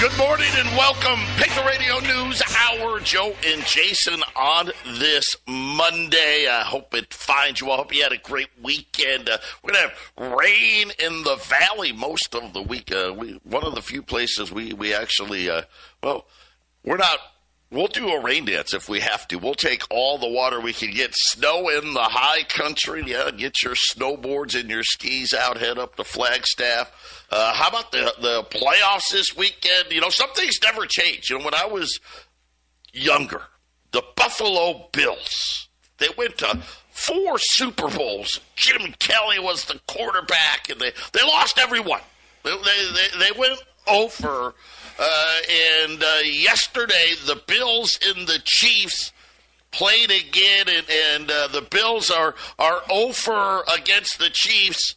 Good morning and welcome. The Radio News Hour. Joe and Jason on this Monday. I hope it finds you. I hope you had a great weekend. Uh, we're going to have rain in the valley most of the week. Uh, we, one of the few places we, we actually, uh, well, we're not We'll do a rain dance if we have to. We'll take all the water we can get. Snow in the high country. Yeah, get your snowboards and your skis out. Head up to Flagstaff. Uh, how about the the playoffs this weekend? You know, some things never change. You know, when I was younger, the Buffalo Bills they went to four Super Bowls. Jim Kelly was the quarterback, and they they lost every one. They they, they went over uh, and uh, yesterday, the Bills and the Chiefs played again, and, and uh, the Bills are are over against the Chiefs.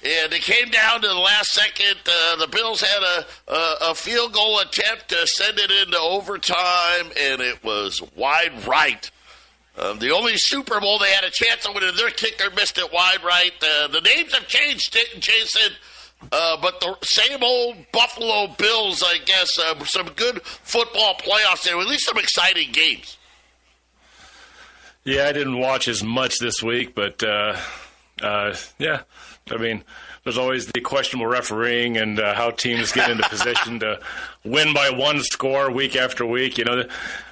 And it came down to the last second. Uh, the Bills had a, a, a field goal attempt to send it into overtime, and it was wide right. Um, the only Super Bowl they had a chance of winning, their kicker missed it wide right. Uh, the names have changed, Jason. Uh, but the same old Buffalo Bills, I guess, uh, some good football playoffs there, at least some exciting games. Yeah, I didn't watch as much this week, but uh, uh yeah, I mean, there's always the questionable refereeing and uh, how teams get into position to win by one score week after week. You know,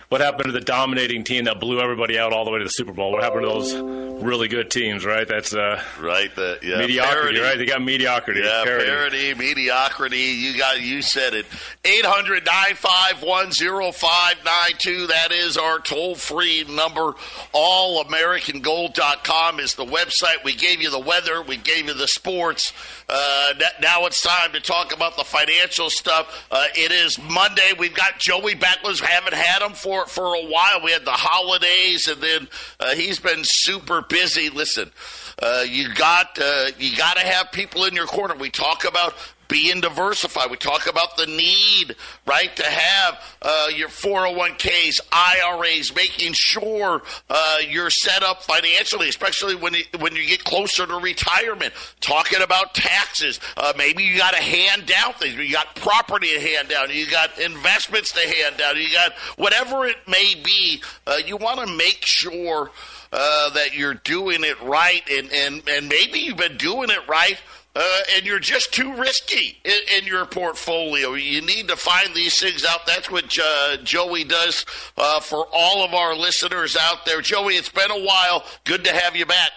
what happened to the dominating team that blew everybody out all the way to the Super Bowl? What happened to those really good teams? Right, that's uh, right. The yeah, mediocrity. Parody. Right, they got mediocrity. Yeah, parody. parody, mediocrity. You got you said it. 800-951-0592. That is our toll free number. AllAmericanGold.com is the website. We gave you the weather. We gave you the sports. Uh, now it's time to talk about the financial stuff. Uh, it is Monday. We've got Joey Becklers. Haven't had him for for a while. We had the holidays, and then uh, he's been super busy. Listen. Uh, you got uh, you got to have people in your corner. We talk about being diversified. We talk about the need, right, to have uh, your 401ks, IRAs, making sure uh, you're set up financially, especially when you, when you get closer to retirement. Talking about taxes, uh, maybe you got to hand down things. You got property to hand down. You got investments to hand down. You got whatever it may be. Uh, you want to make sure. Uh, that you're doing it right, and, and, and maybe you've been doing it right uh, and you're just too risky in, in, your portfolio. You need to find these things out. That's what uh, Joey does uh, for all of our listeners out there. Joey, it's been a while. Good to have you back.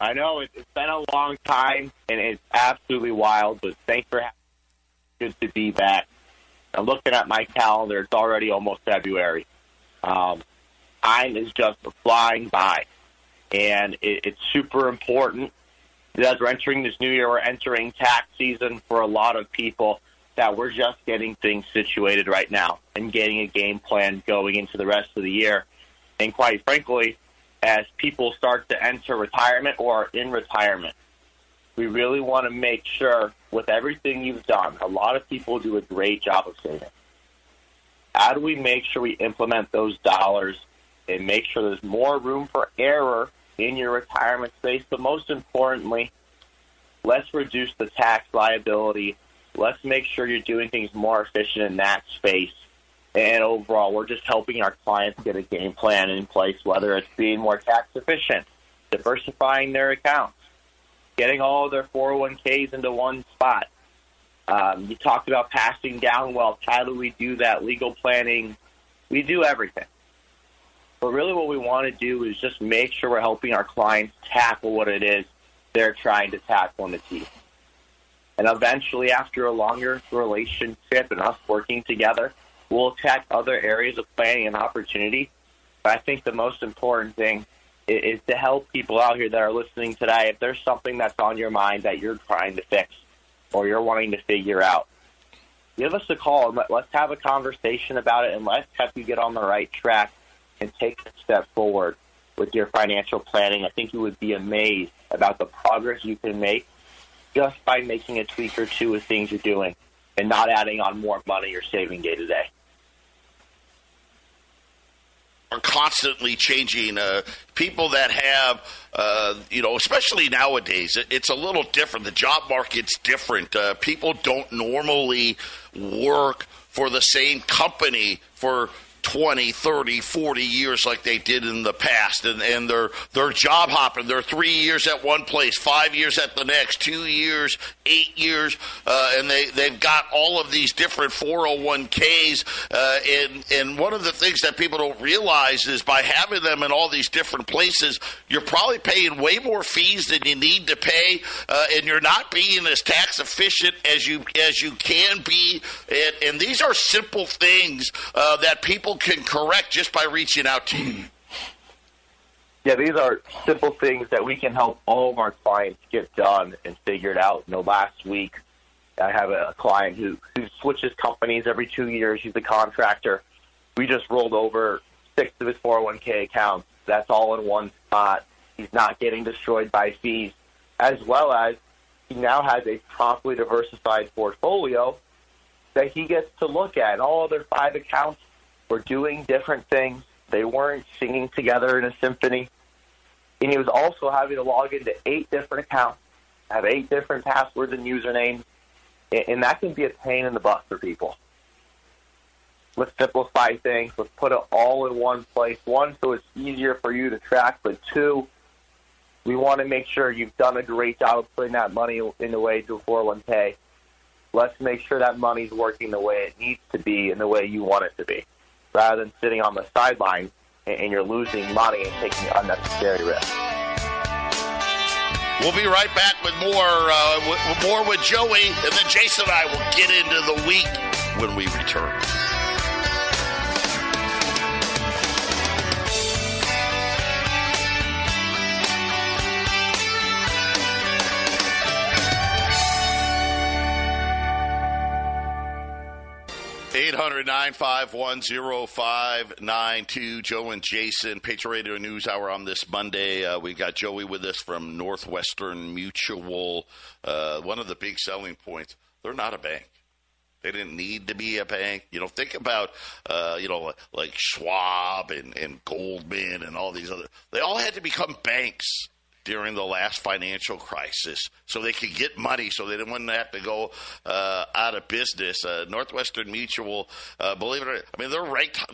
I know it's been a long time, and it's absolutely wild. But thanks for having. Good to be back. I'm looking at my calendar; it's already almost February. Um, time is just flying by, and it, it's super important as we're entering this new year, we're entering tax season for a lot of people that we're just getting things situated right now and getting a game plan going into the rest of the year. And quite frankly, as people start to enter retirement or are in retirement, we really want to make sure with everything you've done, a lot of people do a great job of saving. How do we make sure we implement those dollars and make sure there's more room for error in your retirement space. But most importantly, let's reduce the tax liability. Let's make sure you're doing things more efficient in that space. And overall, we're just helping our clients get a game plan in place, whether it's being more tax efficient, diversifying their accounts, getting all their 401ks into one spot. Um, you talked about passing down wealth. How do we do that? Legal planning. We do everything. But really, what we want to do is just make sure we're helping our clients tackle what it is they're trying to tackle in the teeth. And eventually, after a longer relationship and us working together, we'll attack other areas of planning and opportunity. But I think the most important thing is to help people out here that are listening today. If there's something that's on your mind that you're trying to fix or you're wanting to figure out, give us a call and let, let's have a conversation about it and let's help you get on the right track and take a step forward with your financial planning. I think you would be amazed about the progress you can make just by making a tweak or two with things you're doing and not adding on more money you're saving day to day are constantly changing. Uh, people that have, uh, you know, especially nowadays, it's a little different. The job market's different. Uh, people don't normally work for the same company for 20, 30, 40 years like they did in the past. And, and they're, they're job hopping. They're three years at one place, five years at the next, two years, eight years. Uh, and they, they've got all of these different 401ks. Uh, and, and one of the things that people don't realize is by having them in all these different places, you're probably paying way more fees than you need to pay. Uh, and you're not being as tax efficient as you, as you can be. And, and these are simple things uh, that people people can correct just by reaching out to you? Yeah, these are simple things that we can help all of our clients get done and figured out. You know, last week I have a client who, who switches companies every two years. He's a contractor. We just rolled over six of his 401k accounts. That's all in one spot. He's not getting destroyed by fees, as well as he now has a properly diversified portfolio that he gets to look at. All other five accounts were doing different things. They weren't singing together in a symphony. And he was also having to log into eight different accounts, have eight different passwords and usernames. And that can be a pain in the butt for people. Let's simplify things. Let's put it all in one place. One, so it's easier for you to track. But two, we want to make sure you've done a great job of putting that money in the way to a 401k. Let's make sure that money's working the way it needs to be and the way you want it to be rather than sitting on the sideline and, you're losing money and taking unnecessary risks. We'll be right back with more, uh, with, more with Joey, and then Jason and I will get into the week when we return. 800 951 0592. Joe and Jason, Patriot Radio News Hour on this Monday. Uh, we got Joey with us from Northwestern Mutual. Uh, one of the big selling points they're not a bank. They didn't need to be a bank. You know, think about, uh, you know, like Schwab and, and Goldman and all these other. They all had to become banks during the last financial crisis so they could get money so they didn't have to go uh, out of business. Uh, Northwestern Mutual, uh, believe it or not, I mean, they're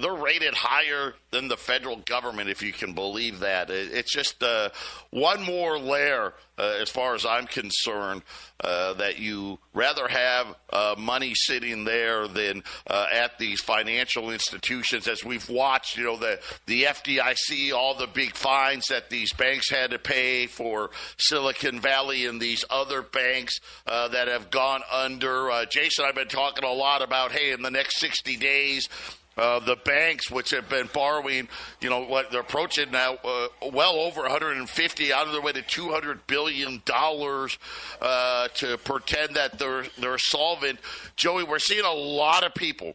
they're rated higher than the federal government, if you can believe that. It's just uh, one more layer, uh, as far as I'm concerned, uh, that you rather have money sitting there than at these financial institutions. As we've watched, you know, the, the FDIC, all the big fines that these banks had to pay for Silicon Valley and these other banks uh, that have gone under. Jason, I've been talking a lot about, hey, in the next 60 days, uh, the banks, which have been borrowing, you know, what they're approaching now, uh, well over 150, out of their way to 200 billion dollars uh, to pretend that they're they're solvent. Joey, we're seeing a lot of people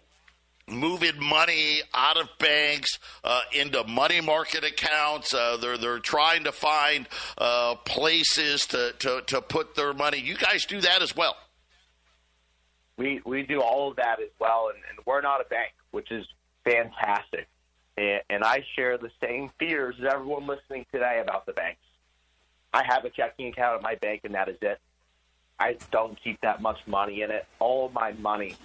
moving money out of banks uh, into money market accounts. Uh, they're they're trying to find uh, places to, to, to put their money. You guys do that as well. We we do all of that as well, and, and we're not a bank which is fantastic. And, and I share the same fears as everyone listening today about the banks. I have a checking account at my bank, and that is it. I don't keep that much money in it. All my money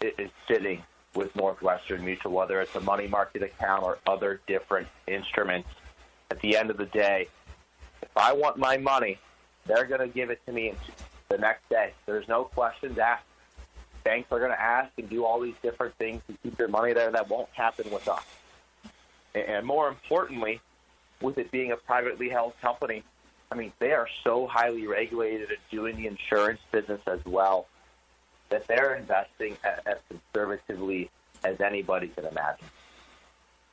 is sitting with Northwestern Mutual, whether it's a money market account or other different instruments. At the end of the day, if I want my money, they're going to give it to me the next day. There's no questions asked banks are going to ask and do all these different things to keep your money there. That won't happen with us. And more importantly, with it being a privately held company, I mean, they are so highly regulated at doing the insurance business as well that they're investing as conservatively as anybody can imagine.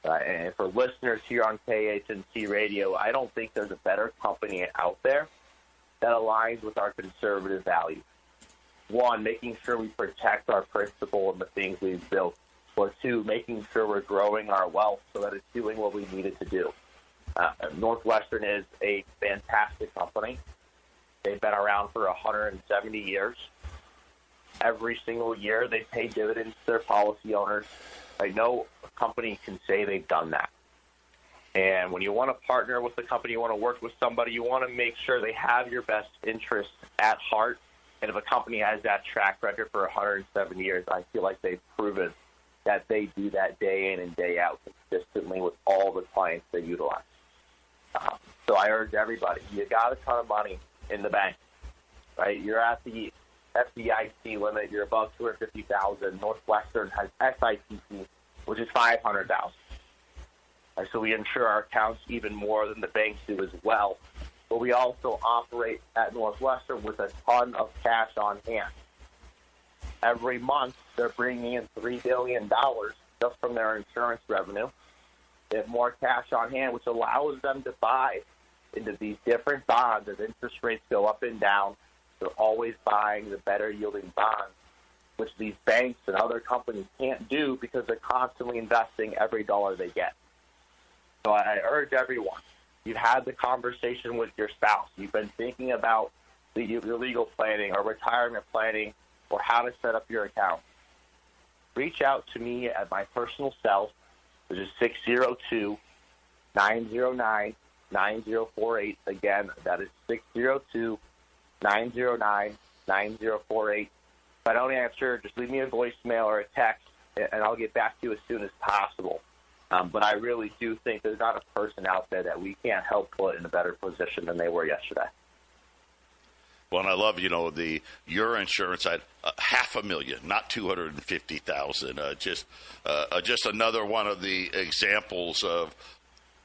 Uh, and for listeners here on KHNC Radio, I don't think there's a better company out there that aligns with our conservative values one, making sure we protect our principle and the things we've built, or two, making sure we're growing our wealth so that it's doing what we need it to do. Uh, Northwestern is a fantastic company. They've been around for 170 years. Every single year, they pay dividends to their policy owners. Know a company can say they've done that. And when you want to partner with a company, you want to work with somebody, you want to make sure they have your best interest at heart. And if a company has that track record for 107 years, I feel like they've proven that they do that day in and day out consistently with all the clients they utilize. Um, so I urge everybody, you got a ton of money in the bank, right? You're at the FDIC limit. You're above 250,000. Northwestern has SIPC, which is 500,000. Uh, so we insure our accounts even more than the banks do as well. But we also operate at Northwestern with a ton of cash on hand. Every month, they're bringing in $3 billion just from their insurance revenue. They have more cash on hand, which allows them to buy into these different bonds as interest rates go up and down. They're always buying the better yielding bonds, which these banks and other companies can't do because they're constantly investing every dollar they get. So I urge everyone, you've had the conversation with your spouse, you've been thinking about the, your legal planning or retirement planning or how to set up your account. Reach out to me at my personal cell, which is 602 909 9048. Again, that is 602 909 9048. If I don't answer, just leave me a voicemail or a text, and I'll get back to you as soon as possible. Um, but I really do think there's not a person out there that we can't help put in a better position than they were yesterday. Well, and I love you know the your insurance at uh, half a million, not two hundred and fifty thousand. Uh, just uh, uh, just another one of the examples of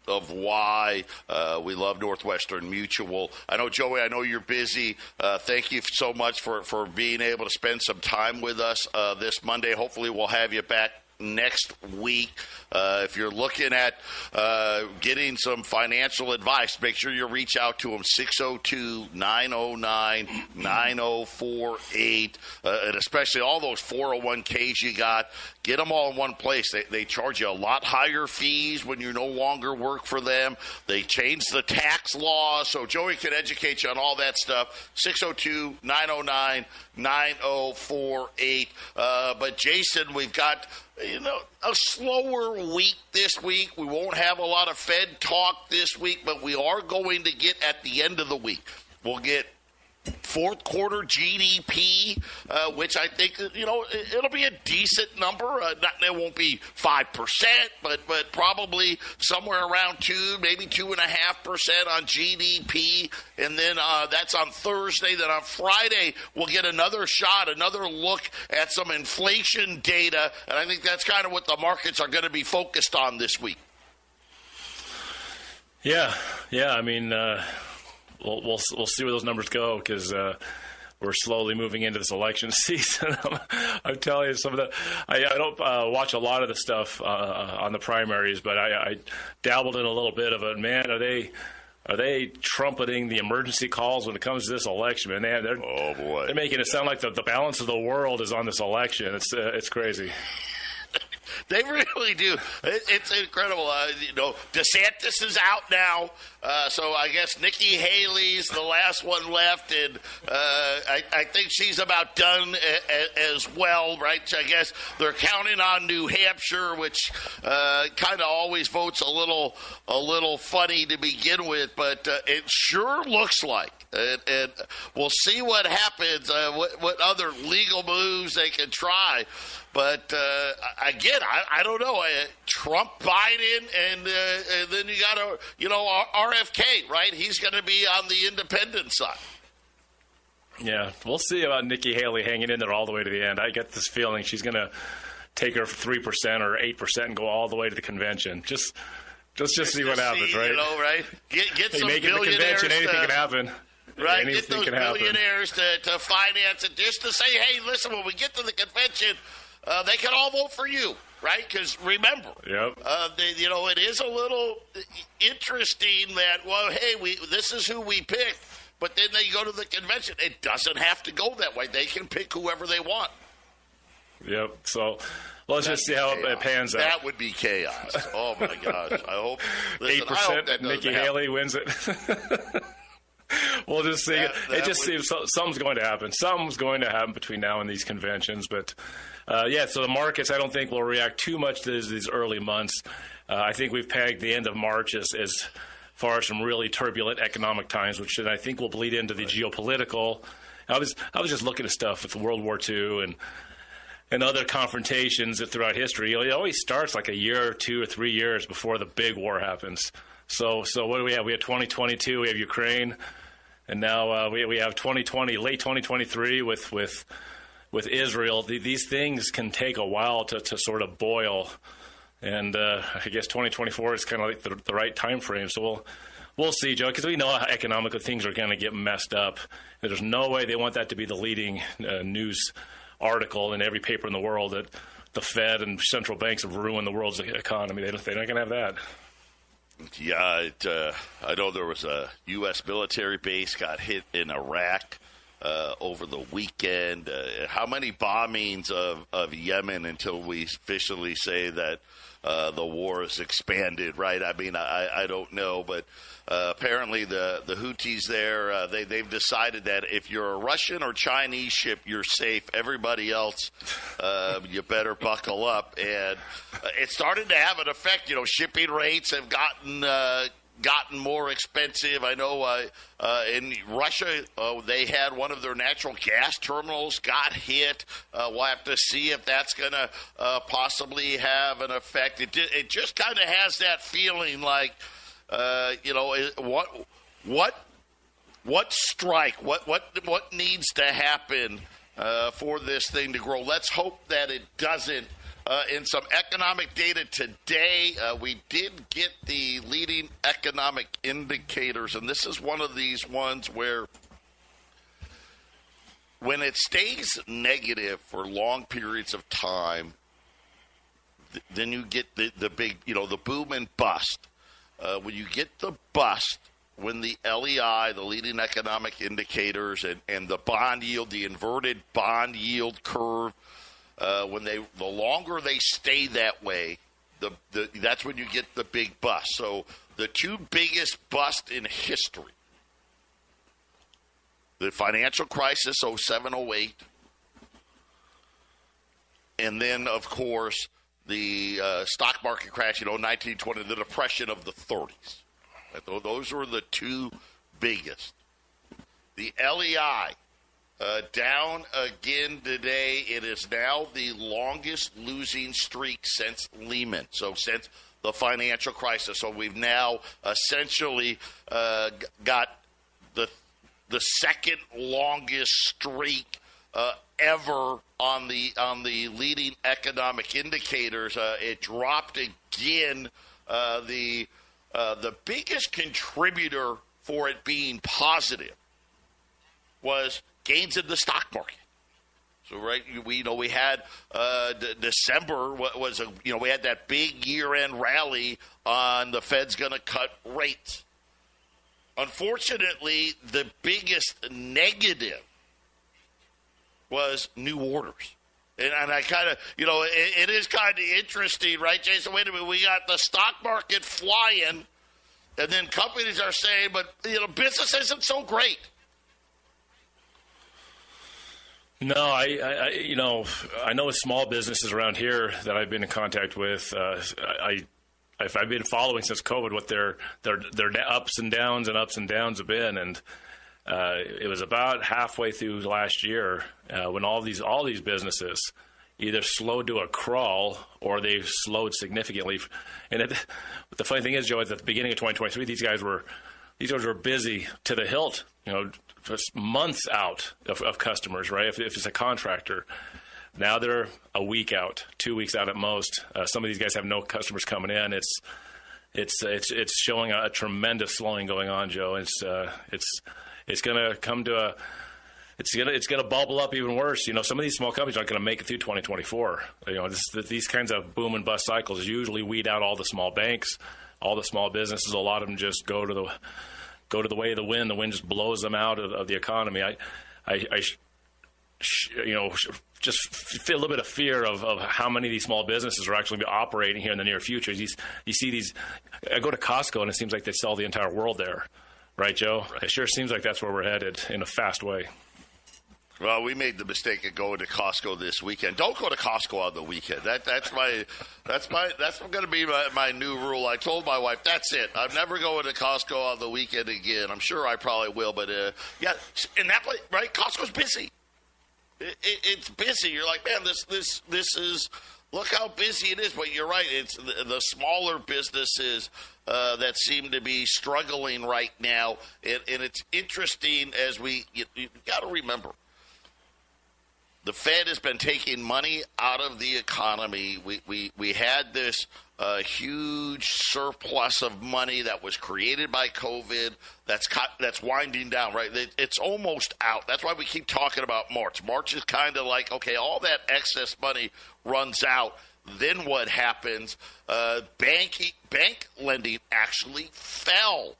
of why uh, we love Northwestern Mutual. I know, Joey, I know you're busy. Uh, thank you so much for, for being able to spend some time with us uh, this Monday. Hopefully, we'll have you back next week. Uh, if you're looking at uh, getting some financial advice, make sure you reach out to them 602 909 9048. Uh, and especially all those 401ks you got, get them all in one place. They, they charge you a lot higher fees when you no longer work for them. They change the tax law, so Joey can educate you on all that stuff. 602 909 9048. Uh, but Jason, we've got you know, a slower week this week. We won't have a lot of Fed talk this week, but we are going to get at the end of the week. We'll get fourth quarter GDP, uh, which I think you know it'll be a decent number. Uh, not, it won't be five percent, but but probably somewhere around two, maybe two and a half percent on GDP. And then uh, that's on Thursday. Then on Friday we'll get another shot, another look at some inflation data, and I think that's kind of what the markets are going to be focused on this week. Yeah, yeah. I mean uh, we'll we'll, we'll see where those numbers go because. Uh, we're slowly moving into this election season. I'm, telling you, some of the I, I don't uh, watch a lot of the stuff uh, on the primaries, but I, I dabbled in a little bit of it. Man, are they are they trumpeting the emergency calls when it comes to this election? Man, they, are oh boy, they're making it sound like the, the balance of the world is on this election. It's uh, it's crazy. They really do. It, it's incredible. Uh, you know, DeSantis is out now, uh, so I guess Nikki Haley's the last one left, and uh, I, I, think she's about done a, a, as well, right? So I guess they're counting on New Hampshire, which uh, kind of always votes a little a little funny to begin with, but uh, it sure looks like, and, and we'll see what happens. Uh, what, what other legal moves they can try. But uh, again, I, I, don't know. Uh, Trump, Biden, and, uh, and then you got a you know RFK, right? He's going to be on the independent side. Yeah, we'll see about Nikki Haley hanging in there all the way to the end. I get this feeling she's going to take her three percent or eight percent and go all the way to the convention. Just, just, just see what happens, right? You know, right? Get get hey, some make it the convention. Anything can happen. Right, anything get those billionaires to, to finance it, just to say, hey, listen, when we get to the convention, uh, they can all vote for you, right? Because remember, yep. uh, they, you know, it is a little interesting that well, hey, we this is who we picked. but then they go to the convention. It doesn't have to go that way. They can pick whoever they want. Yep. So let's just see how chaos. it pans out. That would be chaos. Oh my gosh! I hope Eight percent. that Nikki happen. Haley wins it. we'll just see. That- it just would- seems so, something's going to happen. Something's going to happen between now and these conventions. But uh, yeah, so the markets, I don't think will react too much to these, these early months. Uh, I think we've pegged the end of March as, as far as some really turbulent economic times, which then I think will bleed into the geopolitical. I was I was just looking at stuff with World War II and and other confrontations throughout history. It always starts like a year or two or three years before the big war happens. So, so what do we have? We have 2022. We have Ukraine, and now uh, we we have 2020, late 2023 with with with Israel. The, these things can take a while to, to sort of boil, and uh, I guess 2024 is kind of like the, the right time frame. So we'll we'll see, Joe, because we know how economically things are going to get messed up. There's no way they want that to be the leading uh, news article in every paper in the world that the Fed and central banks have ruined the world's economy. They they're not going to have that. Yeah, it, uh, I know there was a U.S. military base got hit in Iraq uh, over the weekend. Uh, how many bombings of, of Yemen until we officially say that uh, the war is expanded? Right? I mean, I, I don't know, but uh, apparently the the Houthis there uh, they they've decided that if you're a Russian or Chinese ship, you're safe. Everybody else, uh, you better buckle up. And it started to have an effect. You know, shipping rates have gotten. Gotten more expensive. I know uh, uh, in Russia uh, they had one of their natural gas terminals got hit. Uh, we'll have to see if that's going to uh, possibly have an effect. It, it just kind of has that feeling like, uh, you know, what what what strike? What what what needs to happen for this thing to grow? Let's hope that it doesn't. Uh, in some economic data today, uh, we did get the leading economic indicators, and this is one of these ones where when it stays negative for long periods of time, th- then you get the, the big, you know, the boom and bust. Uh, when you get the bust, when the LEI, the leading economic indicators, and, and the bond yield, the inverted bond yield curve, uh, when they the longer they stay that way, the, the that's when you get the big bust. So the two biggest busts in history: the financial crisis, 07, 08, and then of course the uh, stock market crash, you know, 1920, the depression of the 30s. Those were the two biggest. The LEI uh, down again today. It is now the longest losing streak since Lehman. So since the financial crisis. So we've now essentially uh, got the the second longest streak uh, ever on the on the leading economic indicators. Uh, it dropped again. Uh, the uh, the biggest contributor for it being positive was gains in the stock market. So right, we you know we had uh, D- December wa- was a you know we had that big year end rally on the Fed's going to cut rates. Unfortunately, the biggest negative was new orders. And, and I kind of, you know, it, it is kind of interesting, right, Jason? Wait a minute, we got the stock market flying, and then companies are saying, but, you know, business isn't so great. No, I, I, you know, I know small businesses around here that I've been in contact with. Uh, I, I've been following since COVID, what their their their ups and downs and ups and downs have been, and uh, it was about halfway through last year uh, when all these all these businesses either slowed to a crawl or they slowed significantly. And it, the funny thing is, Joe, at the beginning of 2023, these guys were these guys were busy to the hilt. You know, just months out of, of customers, right? If, if it's a contractor. Now they're a week out, two weeks out at most. Uh, some of these guys have no customers coming in. It's it's it's it's showing a, a tremendous slowing going on, Joe. It's uh, it's it's going to come to a it's gonna it's gonna bubble up even worse. You know, some of these small companies aren't going to make it through 2024. You know, this, these kinds of boom and bust cycles usually weed out all the small banks, all the small businesses. A lot of them just go to the go to the way of the wind. The wind just blows them out of, of the economy. I, I, I you know, just feel a little bit of fear of, of how many of these small businesses are actually be operating here in the near future. You, you see these, I go to Costco and it seems like they sell the entire world there. Right, Joe? Right. It sure seems like that's where we're headed in a fast way. Well, we made the mistake of going to Costco this weekend. Don't go to Costco on the weekend. That that's my that's my that's going to be my, my new rule. I told my wife that's it. I'm never going to Costco on the weekend again. I'm sure I probably will, but uh, yeah, in that place, right? Costco's busy. It, it, it's busy. You're like, man, this this this is look how busy it is. But you're right. It's the, the smaller businesses uh, that seem to be struggling right now, and, and it's interesting as we you, you got to remember the Fed has been taking money out of the economy. We we we had this uh, huge surplus of money that was created by COVID. That's cut, that's winding down. Right, it's almost out. That's why we keep talking about March. March is kind of like okay, all that excess money runs out. Then what happens? Uh, bank bank lending actually fell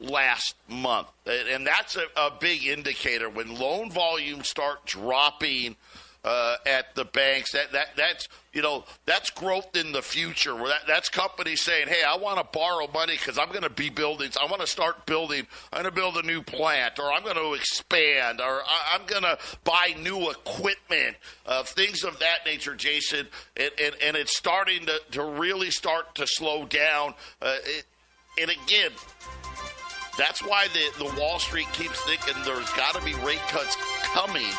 last month. And that's a, a big indicator. When loan volumes start dropping uh, at the banks, that, that that's you know that's growth in the future. Where that, that's companies saying, "Hey, I want to borrow money because I'm going to be building. I want to start building. I'm going to build a new plant, or I'm going to expand, or I, am going to buy new equipment, uh, things of that nature." Jason, and, and, and it's starting to, to really start to slow down. Uh, it, and again, that's why the, the Wall Street keeps thinking there's got to be rate cuts coming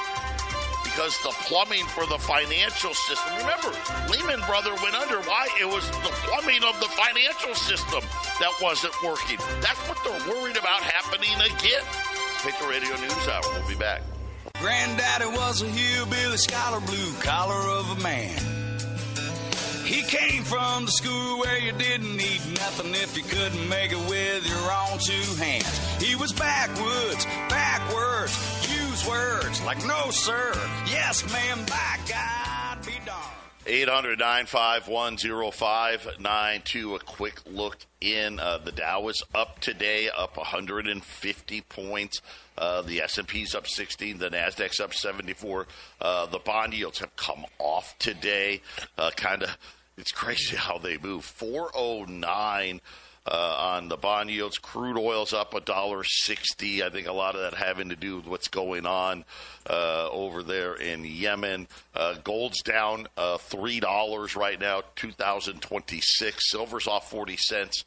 because the plumbing for the financial system. Remember, Lehman Brother went under. Why? It was the plumbing of the financial system that wasn't working. That's what they're worried about happening again. Patriot Radio News Hour. We'll be back. Granddaddy was a hillbilly scholar, blue collar of a man. He came from the school where you didn't need nothing if you couldn't make it with your own two hands. He was backwoods, backwards, use words like no sir, yes ma'am, by God be darned. 800 592 A quick look in. Uh, the Dow is up today, up 150 points. Uh, the S&P's up 16. The Nasdaq's up 74. Uh, the bond yields have come off today. Uh, kind of it's crazy how they move. 409 uh, on the bond yields. Crude oil's up a dollar sixty. I think a lot of that having to do with what's going on uh, over there in Yemen. Uh, gold's down uh, three dollars right now, two thousand twenty six. Silver's off forty cents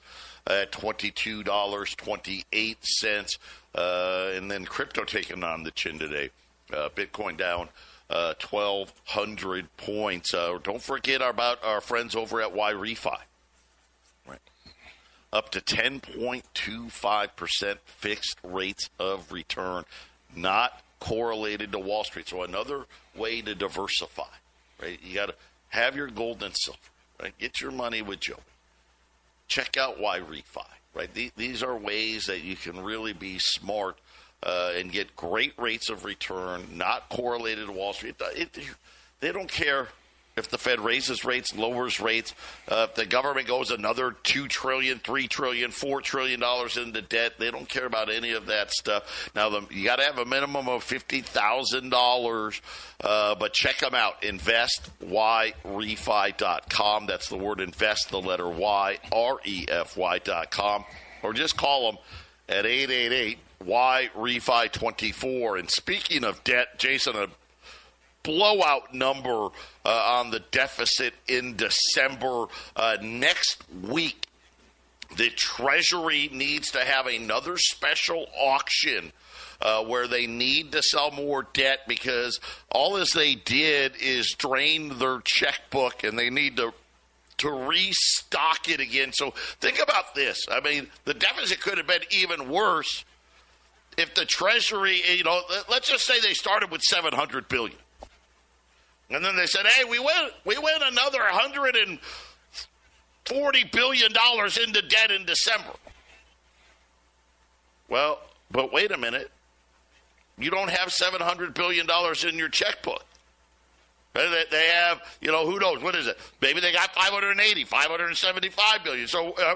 at twenty two dollars twenty eight cents. Uh, and then crypto taking on the chin today. Uh, Bitcoin down uh, 1,200 points. Uh, don't forget about our friends over at YRefy. Right. Up to 10.25% fixed rates of return, not correlated to Wall Street. So another way to diversify. Right? You got to have your gold and silver. Right? Get your money with Joe. Check out YRefy. Right? These are ways that you can really be smart uh, and get great rates of return, not correlated to Wall Street. It, it, they don't care if the Fed raises rates, lowers rates, uh, if the government goes another two trillion, three trillion, four trillion dollars into debt, they don't care about any of that stuff. Now, the, you got to have a minimum of fifty thousand uh, dollars, but check them out. InvestYRefy.com. That's the word invest, the letter Y, R E F Y dot com, or just call them at eight eight eight Y Refi 24. And speaking of debt, Jason, a blowout number uh, on the deficit in December. Uh, next week, the Treasury needs to have another special auction. Uh, where they need to sell more debt because all as they did is drain their checkbook and they need to to restock it again. So think about this. I mean, the deficit could have been even worse if the Treasury, you know, let's just say they started with 700 billion. And then they said, "Hey, we went we went another 140 billion dollars into debt in December." Well, but wait a minute. You don't have 700 billion dollars in your checkbook. They have, you know, who knows? What is it? Maybe they got 580, 575 billion. So uh,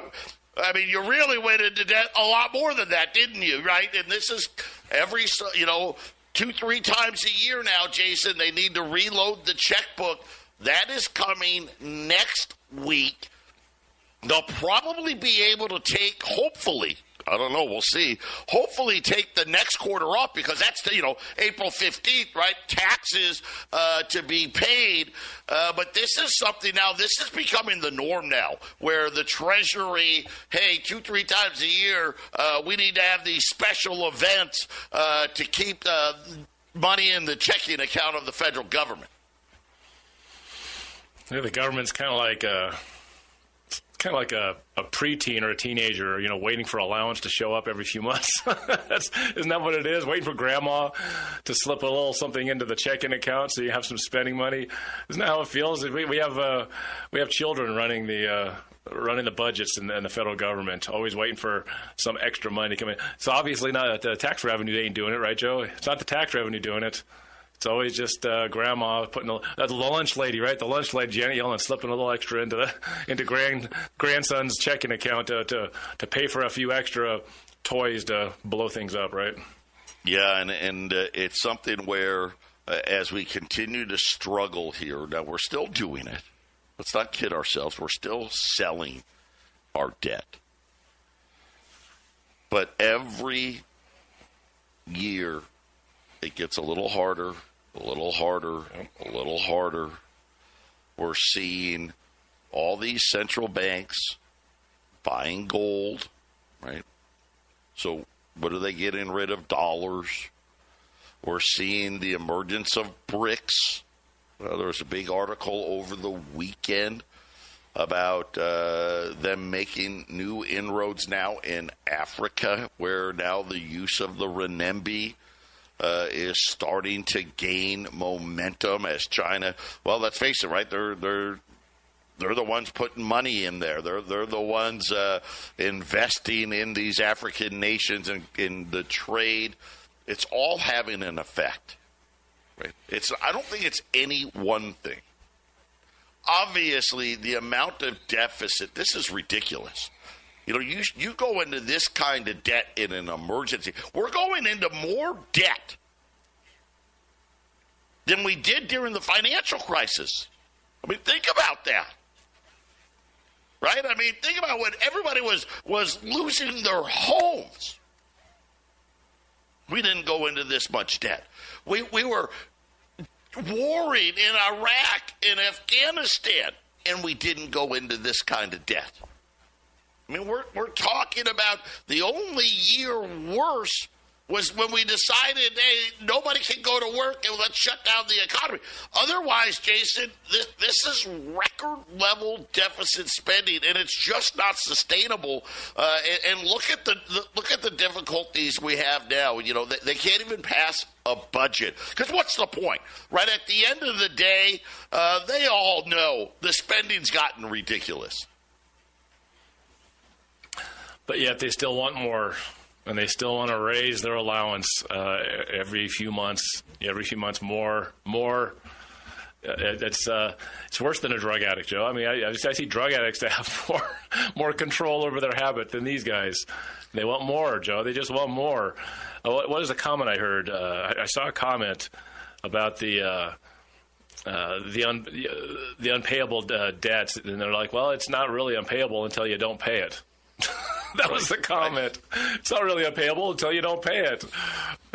I mean, you really went into debt a lot more than that, didn't you? Right? And this is every, you know, two, three times a year now, Jason. They need to reload the checkbook. That is coming next week. They'll probably be able to take, hopefully, I don't know. We'll see. Hopefully, take the next quarter off because that's the, you know April fifteenth, right? Taxes uh, to be paid. Uh, but this is something now. This is becoming the norm now, where the Treasury, hey, two three times a year, uh, we need to have these special events uh, to keep the money in the checking account of the federal government. Yeah, the government's kind of like. Uh kind of like a, a preteen or a teenager, you know, waiting for allowance to show up every few months. That's, isn't that what it is? Waiting for grandma to slip a little something into the checking account so you have some spending money. Isn't that how it feels? We, we have uh, we have children running the. Uh, running the budgets and, in, the federal government, always waiting for some extra money to come in. So obviously, not the tax revenue they ain't doing it, right, Joe? It's not the tax revenue doing it. It's always just uh, grandma putting a, uh, the lunch lady, right? The lunch lady, Janet Yellen, slipping a little extra into the into grand grandson's checking account to, to to pay for a few extra toys to blow things up, right? Yeah, and and uh, it's something where uh, as we continue to struggle here, now we're still doing it. Let's not kid ourselves. We're still selling our debt, but every year it gets a little harder, a little harder, a little harder. We're seeing all these central banks buying gold, right? So, what are they getting rid of? Dollars. We're seeing the emergence of BRICS. Well, there was a big article over the weekend about uh, them making new inroads now in Africa, where now the use of the renminbi uh, is starting to gain momentum as China. Well, let's face it, right? They're they're they're the ones putting money in there. They're they're the ones uh, investing in these African nations and in the trade. It's all having an effect. Right? It's I don't think it's any one thing. Obviously, the amount of deficit. This is ridiculous. You know, you you go into this kind of debt in an emergency. We're going into more debt than we did during the financial crisis. I mean, think about that. Right? I mean, think about when everybody was was losing their homes. We didn't go into this much debt. We we were warring in Iraq and Afghanistan, and we didn't go into this kind of debt. I mean, we're, we're talking about the only year worse was when we decided, hey, nobody can go to work and let's shut down the economy. Otherwise, Jason, this, this is record level deficit spending, and it's just not sustainable. Uh, and, and, look at the, the, look at the difficulties we have now. You know, they, they can't even pass a budget because what's the point, right? At the end of the day, uh, they all know the spending's gotten ridiculous but yet they still want more and they still want to raise their allowance uh, every few months, every few months more, more. Uh, it's uh, it's worse than a drug addict, Joe. I mean, I, I, see drug addicts that have more more control over their habit than these guys. They want more, Joe. They just want more. Uh, what, what is a comment I heard? Uh, I, I, saw a comment about the. Uh, uh, the un, the unpayable debts, and they're like, "Well, it's not really unpayable until you don't pay it." that was the comment. It's not really unpayable until you don't pay it.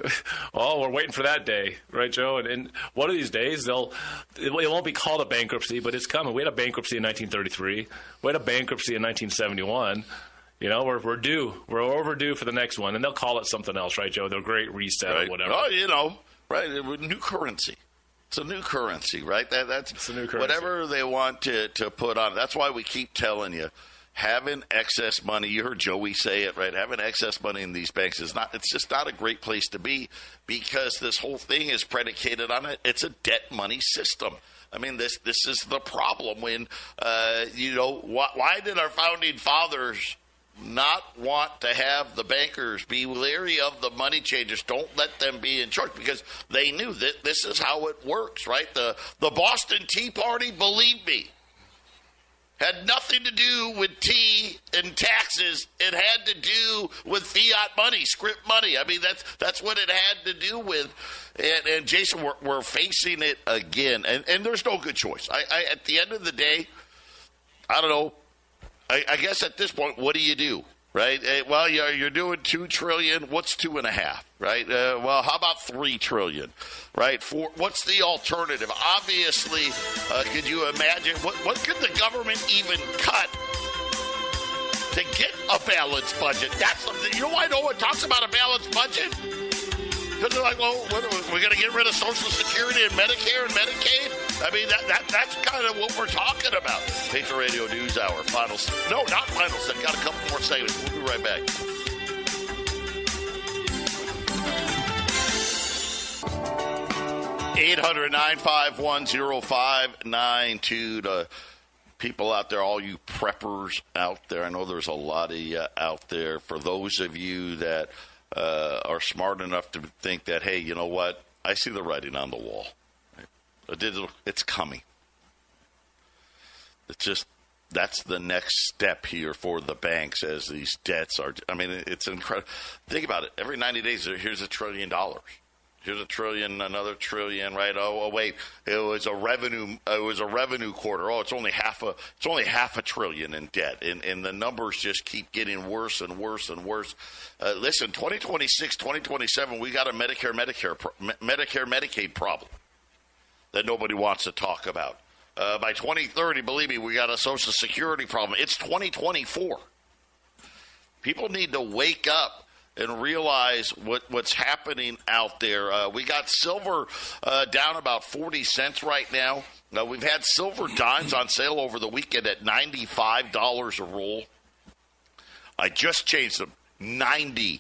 oh, we're waiting for that day, right, Joe? And, and one of these days, they'll it won't be called a bankruptcy, but it's coming. We had a bankruptcy in 1933. We had a bankruptcy in 1971. You know, we're, we're due. We're overdue for the next one, and they'll call it something else, right, Joe? The Great Reset right. or whatever. Oh, you know, right? New currency. It's a new currency, right? That that's it's a new currency. whatever they want to to put on. That's why we keep telling you having excess money, you heard Joey say it, right? Having excess money in these banks is not, it's just not a great place to be because this whole thing is predicated on it. It's a debt money system. I mean, this this is the problem. When uh, you know, wh- why did our founding fathers not want to have the bankers be leery of the money changers? Don't let them be in charge because they knew that this is how it works, right? The the Boston Tea Party, believe me, had nothing to do with tea and taxes. It had to do with fiat money, script money. I mean, that's that's what it had to do with. And, and Jason, we're, we're, facing it again, and, and there's no good choice. I, I, at the end of the day, I don't know. I, I guess at this point, what do you do? Right? Uh, well, you're, you're doing two trillion. What's two and a half, right? Uh, well, how about three trillion, right? For what's the alternative? Obviously, uh, could you imagine what what could the government even cut? To get a balanced budget, that's. You know why no one talks about a balanced budget? Because they're like, well, we're going to get rid of Social Security and Medicare and Medicaid. I mean, that, that that's kind of what we're talking about. Patriot Radio News Hour, final. No, not final set. Got a couple more segments. We'll be right back. Eight hundred nine five one zero five nine two to people out there, all you preppers out there. I know there's a lot of you out there. For those of you that uh, are smart enough to think that, hey, you know what? I see the writing on the wall. A digital, It's coming. It's just that's the next step here for the banks as these debts are. I mean, it's incredible. Think about it. Every 90 days, here's a trillion dollars. Here's a trillion, another trillion, right? Oh, oh, wait, it was a revenue. It was a revenue quarter. Oh, it's only half a. It's only half a trillion in debt, and and the numbers just keep getting worse and worse and worse. Uh, listen, 2026, 2027, we got a Medicare, Medicare, Medicare, Medicaid problem that nobody wants to talk about. Uh, by 2030, believe me, we got a Social Security problem. It's 2024. People need to wake up and realize what, what's happening out there. Uh, we got silver uh, down about 40 cents right now. Uh, we've had silver dimes on sale over the weekend at $95 a roll. I just changed them. $90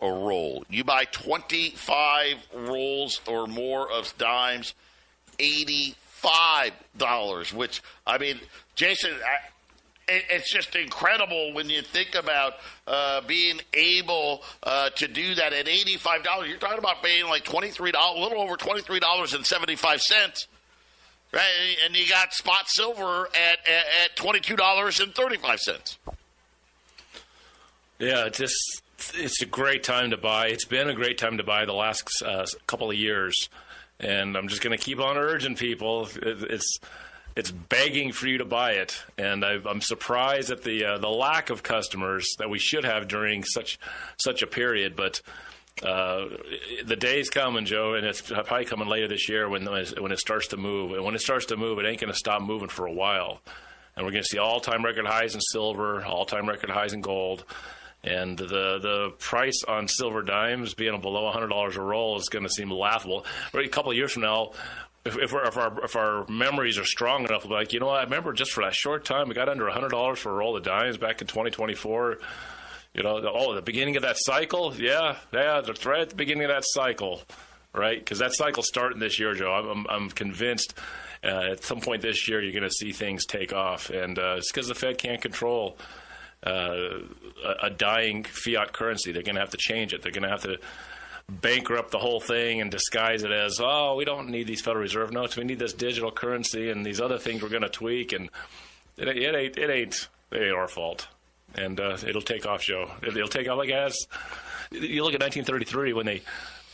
a roll. You buy 25 rolls or more of dimes, $85, which, I mean, Jason, I, it's just incredible when you think about uh, being able uh, to do that at eighty-five dollars. You're talking about paying like twenty-three dollars, a little over twenty-three dollars and seventy-five cents, right? And you got spot silver at at, twenty-two dollars and thirty-five cents. Yeah, it's just it's a great time to buy. It's been a great time to buy the last uh, couple of years, and I'm just going to keep on urging people. It's it's begging for you to buy it, and i am surprised at the uh, the lack of customers that we should have during such such a period. But uh, the day's coming, Joe, and it's probably coming later this year when when it starts to move. And when it starts to move, it ain't going to stop moving for a while. And we're going to see all time record highs in silver, all time record highs in gold. And the the price on silver dimes being below $100 a roll is going to seem laughable. A couple of years from now, if, if, if, our if our memories are strong enough, like, you know, I remember just for that short time, we got under hundred dollars for a roll of dimes back in 2024. You know, the, oh, the beginning of that cycle, yeah, yeah, that's right at the beginning of that cycle, right? Because that cycle's starting this year, Joe. I'm, I'm, I'm convinced. Uh, at some point this year, you're going to see things take off, and uh, it's because the Fed can't control uh, a dying fiat currency. They're going to have to change it. They're going to have to bankrupt the whole thing and disguise it as, oh, we don't need these Federal Reserve notes. We need this digital currency and these other things we're going to tweak. And it, it, ain't, it ain't, it ain't our fault. And uh, it'll take off, Joe. It'll take off like as you look at 1933 when they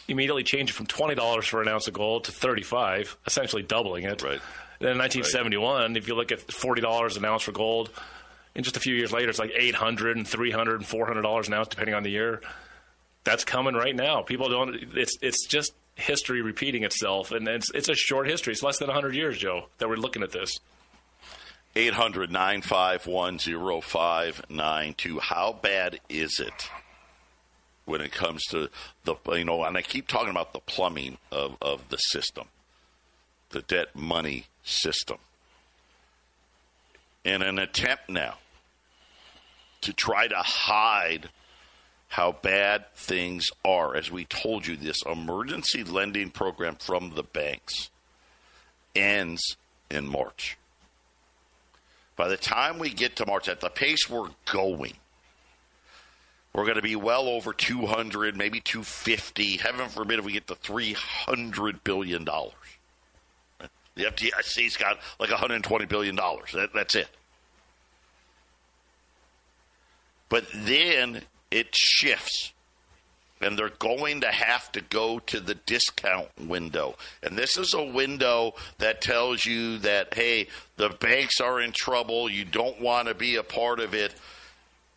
immediately changed it from twenty dollars for an ounce of gold to thirty-five, essentially doubling it. Right. Then in 1971, right. if you look at forty dollars an ounce for gold, and just a few years later, it's like 800 and 300 and 400 dollars an ounce, depending on the year that's coming right now. People don't. It's it's just history repeating itself, and it's it's a short history. It's less than hundred years, Joe, that we're looking at this. 800 951 0592. How bad is it when it comes to the, you know, and I keep talking about the plumbing of, of the system, the debt money system. In an attempt now to try to hide how bad things are. As we told you, this emergency lending program from the banks ends in March. By the time we get to March, at the pace we're going, we're going to be well over 200, maybe 250. Heaven forbid if we get to 300 billion dollars. The FDIC's got like 120 billion dollars. That, that's it. But then it shifts and they're going to have to go to the discount window. And this is a window that tells you that, hey, the banks are in trouble. You don't want to be a part of it.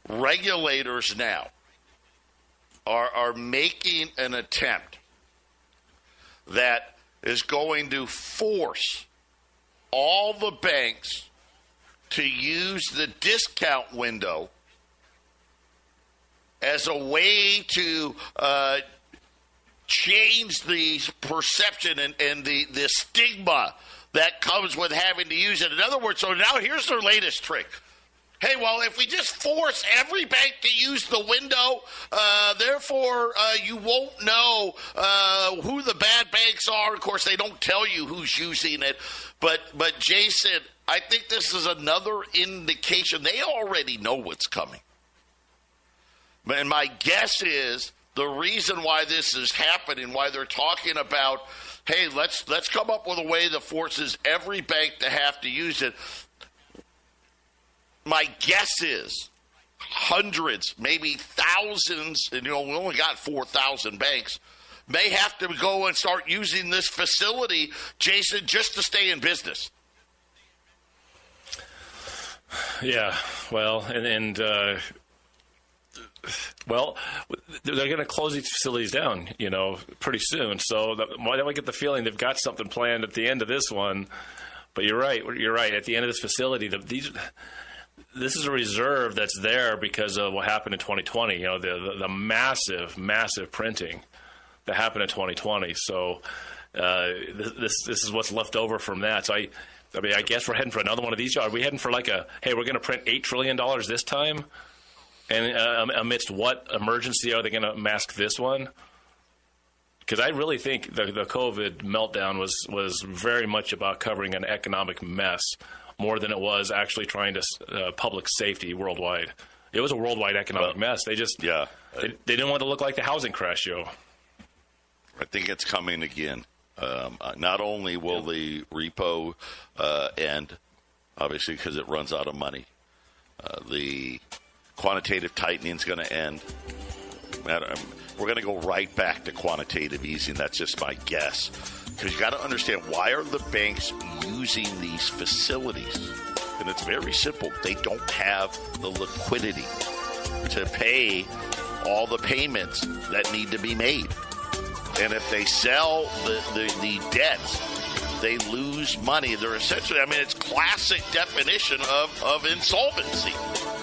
Regulators now are, are making an attempt that is going to force all the banks to use the discount window as a way to uh, change the perception and, and the, the stigma that comes with having to use it. In other words, so now here's their latest trick. Hey, well, if we just force every bank to use the window, uh, therefore uh, you won't know uh, who the bad banks are. Of course, they don't tell you who's using it. But, but Jason, I think this is another indication. They already know what's coming. And my guess is the reason why this is happening, why they're talking about, hey, let's let's come up with a way that forces every bank to have to use it. My guess is hundreds, maybe thousands, and you know, we only got four thousand banks, may have to go and start using this facility, Jason, just to stay in business. Yeah, well, and and uh, well, they're going to close these facilities down, you know, pretty soon. So why don't we get the feeling they've got something planned at the end of this one? But you're right. You're right. At the end of this facility, the, these this is a reserve that's there because of what happened in 2020. You know, the the, the massive, massive printing that happened in 2020. So uh, this this is what's left over from that. So I. I mean, I guess we're heading for another one of these. Are we heading for like a, hey, we're going to print $8 trillion this time? And uh, amidst what emergency are they going to mask this one? Because I really think the, the COVID meltdown was, was very much about covering an economic mess more than it was actually trying to uh, public safety worldwide. It was a worldwide economic well, mess. They just yeah they, they, didn't want to look like the housing crash show. I think it's coming again. Um, uh, not only will the repo uh, end, obviously because it runs out of money, uh, the quantitative tightening is going to end. We're going to go right back to quantitative easing. That's just my guess. Because you got to understand why are the banks using these facilities? And it's very simple. They don't have the liquidity to pay all the payments that need to be made. And if they sell the, the, the debts, they lose money. They're essentially, I mean, it's classic definition of, of insolvency,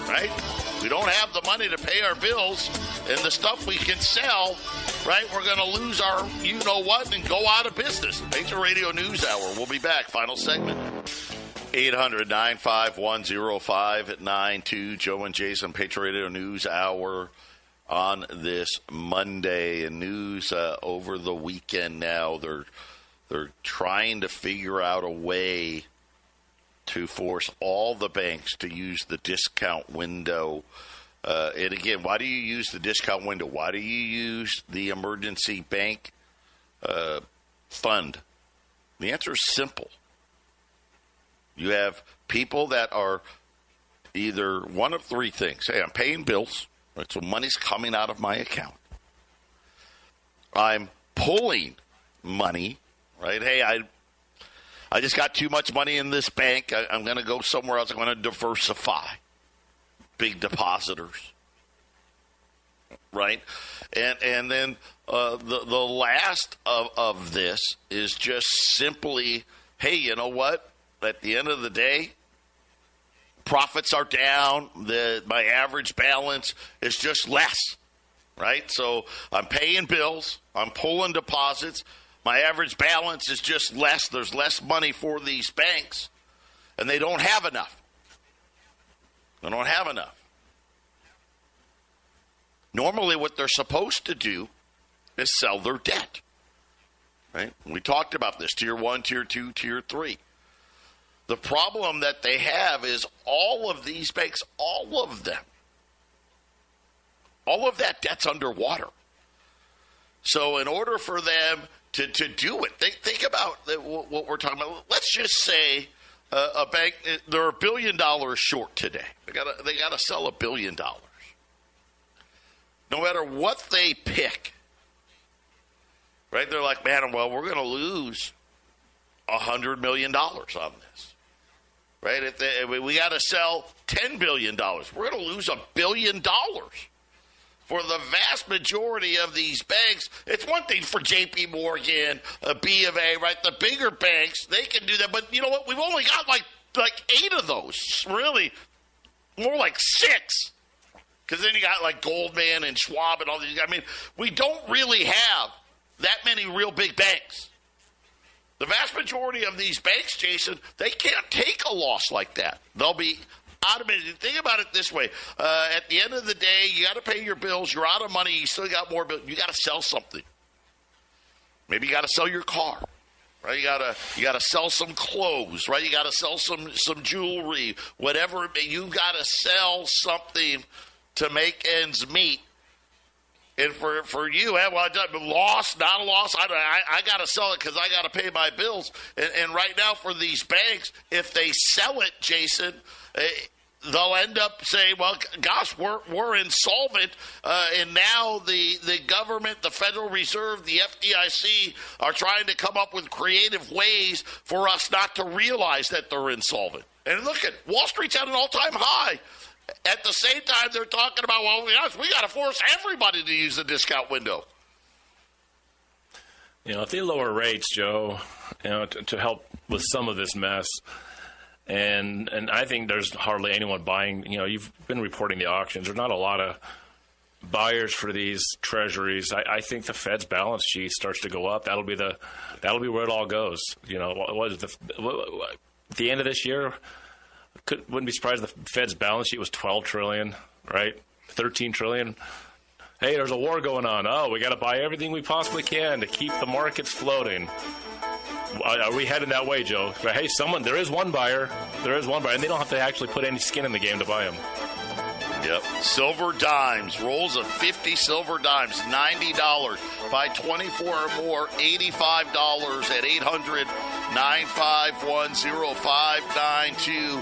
right? We don't have the money to pay our bills and the stuff we can sell, right? We're going to lose our you know what and go out of business. Patriot Radio News Hour. We'll be back. Final segment. 800 951 0592. Joe and Jason, Patriot Radio News Hour on this Monday. And news uh, over the weekend now. They're, they're trying to figure out a way to force all the banks to use the discount window. Uh, and again, why do you use the discount window? Why do you use the emergency bank uh, fund? The answer is simple. You have people that are either one of three things. Hey, I'm paying bills, right? So money's coming out of my account. I'm pulling money, right? Hey, I I just got too much money in this bank. I, am going to go somewhere else. I'm going to diversify. Big depositors, right? And and then uh, the the last of of this is just simply, hey, you know what? At the end of the day, profits are down. The my average balance is just less, right? So I'm paying bills. I'm pulling deposits. My average balance is just less. There's less money for these banks, and they don't have enough. They don't have enough. Normally, what they're supposed to do is sell their debt. Right? We talked about this tier one, tier two, tier three. The problem that they have is all of these banks, all of them, all of that debt's underwater. So, in order for them to, to do it. Think, think about the, what we're talking about. Let's just say uh, a bank they're a billion dollars short today. They got they to sell a billion dollars. No matter what they pick, right? They're like, man, well, we're going to lose a hundred million dollars on this, right? They, we got to sell ten billion dollars, we're going to lose a billion dollars for the vast majority of these banks, it's one thing for J.P. Morgan, uh, B of A, right? The bigger banks they can do that, but you know what? We've only got like like eight of those, really, more like six. Because then you got like Goldman and Schwab and all these. I mean, we don't really have that many real big banks. The vast majority of these banks, Jason, they can't take a loss like that. They'll be automated. Think about it this way: uh, at the end of the day, you got to pay your bills. You're out of money. You still got more bills. You got to sell something. Maybe you got to sell your car, right? You gotta you gotta sell some clothes, right? You got to sell some some jewelry, whatever. You got to sell something to make ends meet. And for, for you, eh, well, loss, not a loss. I, I, I got to sell it because I got to pay my bills. And, and right now, for these banks, if they sell it, Jason, eh, they'll end up saying, "Well, gosh, we're we're insolvent," uh, and now the the government, the Federal Reserve, the FDIC are trying to come up with creative ways for us not to realize that they're insolvent. And look at Wall Street's at an all time high. At the same time, they're talking about, well, yes, we got to force everybody to use the discount window. You know, if they lower rates, Joe, you know, to, to help with some of this mess, and and I think there's hardly anyone buying. You know, you've been reporting the auctions. There's not a lot of buyers for these treasuries. I, I think the Fed's balance sheet starts to go up. That'll be the that'll be where it all goes. You know, what was the at the end of this year? Could, wouldn't be surprised if the Fed's balance sheet was 12 trillion, right? 13 trillion. Hey, there's a war going on. Oh, we got to buy everything we possibly can to keep the markets floating. Are we heading that way, Joe? But hey, someone there is one buyer. There is one buyer, and they don't have to actually put any skin in the game to buy them. Yep. Silver dimes, rolls of 50 silver dimes, $90. Buy 24 or more, $85 at 800 951 0592.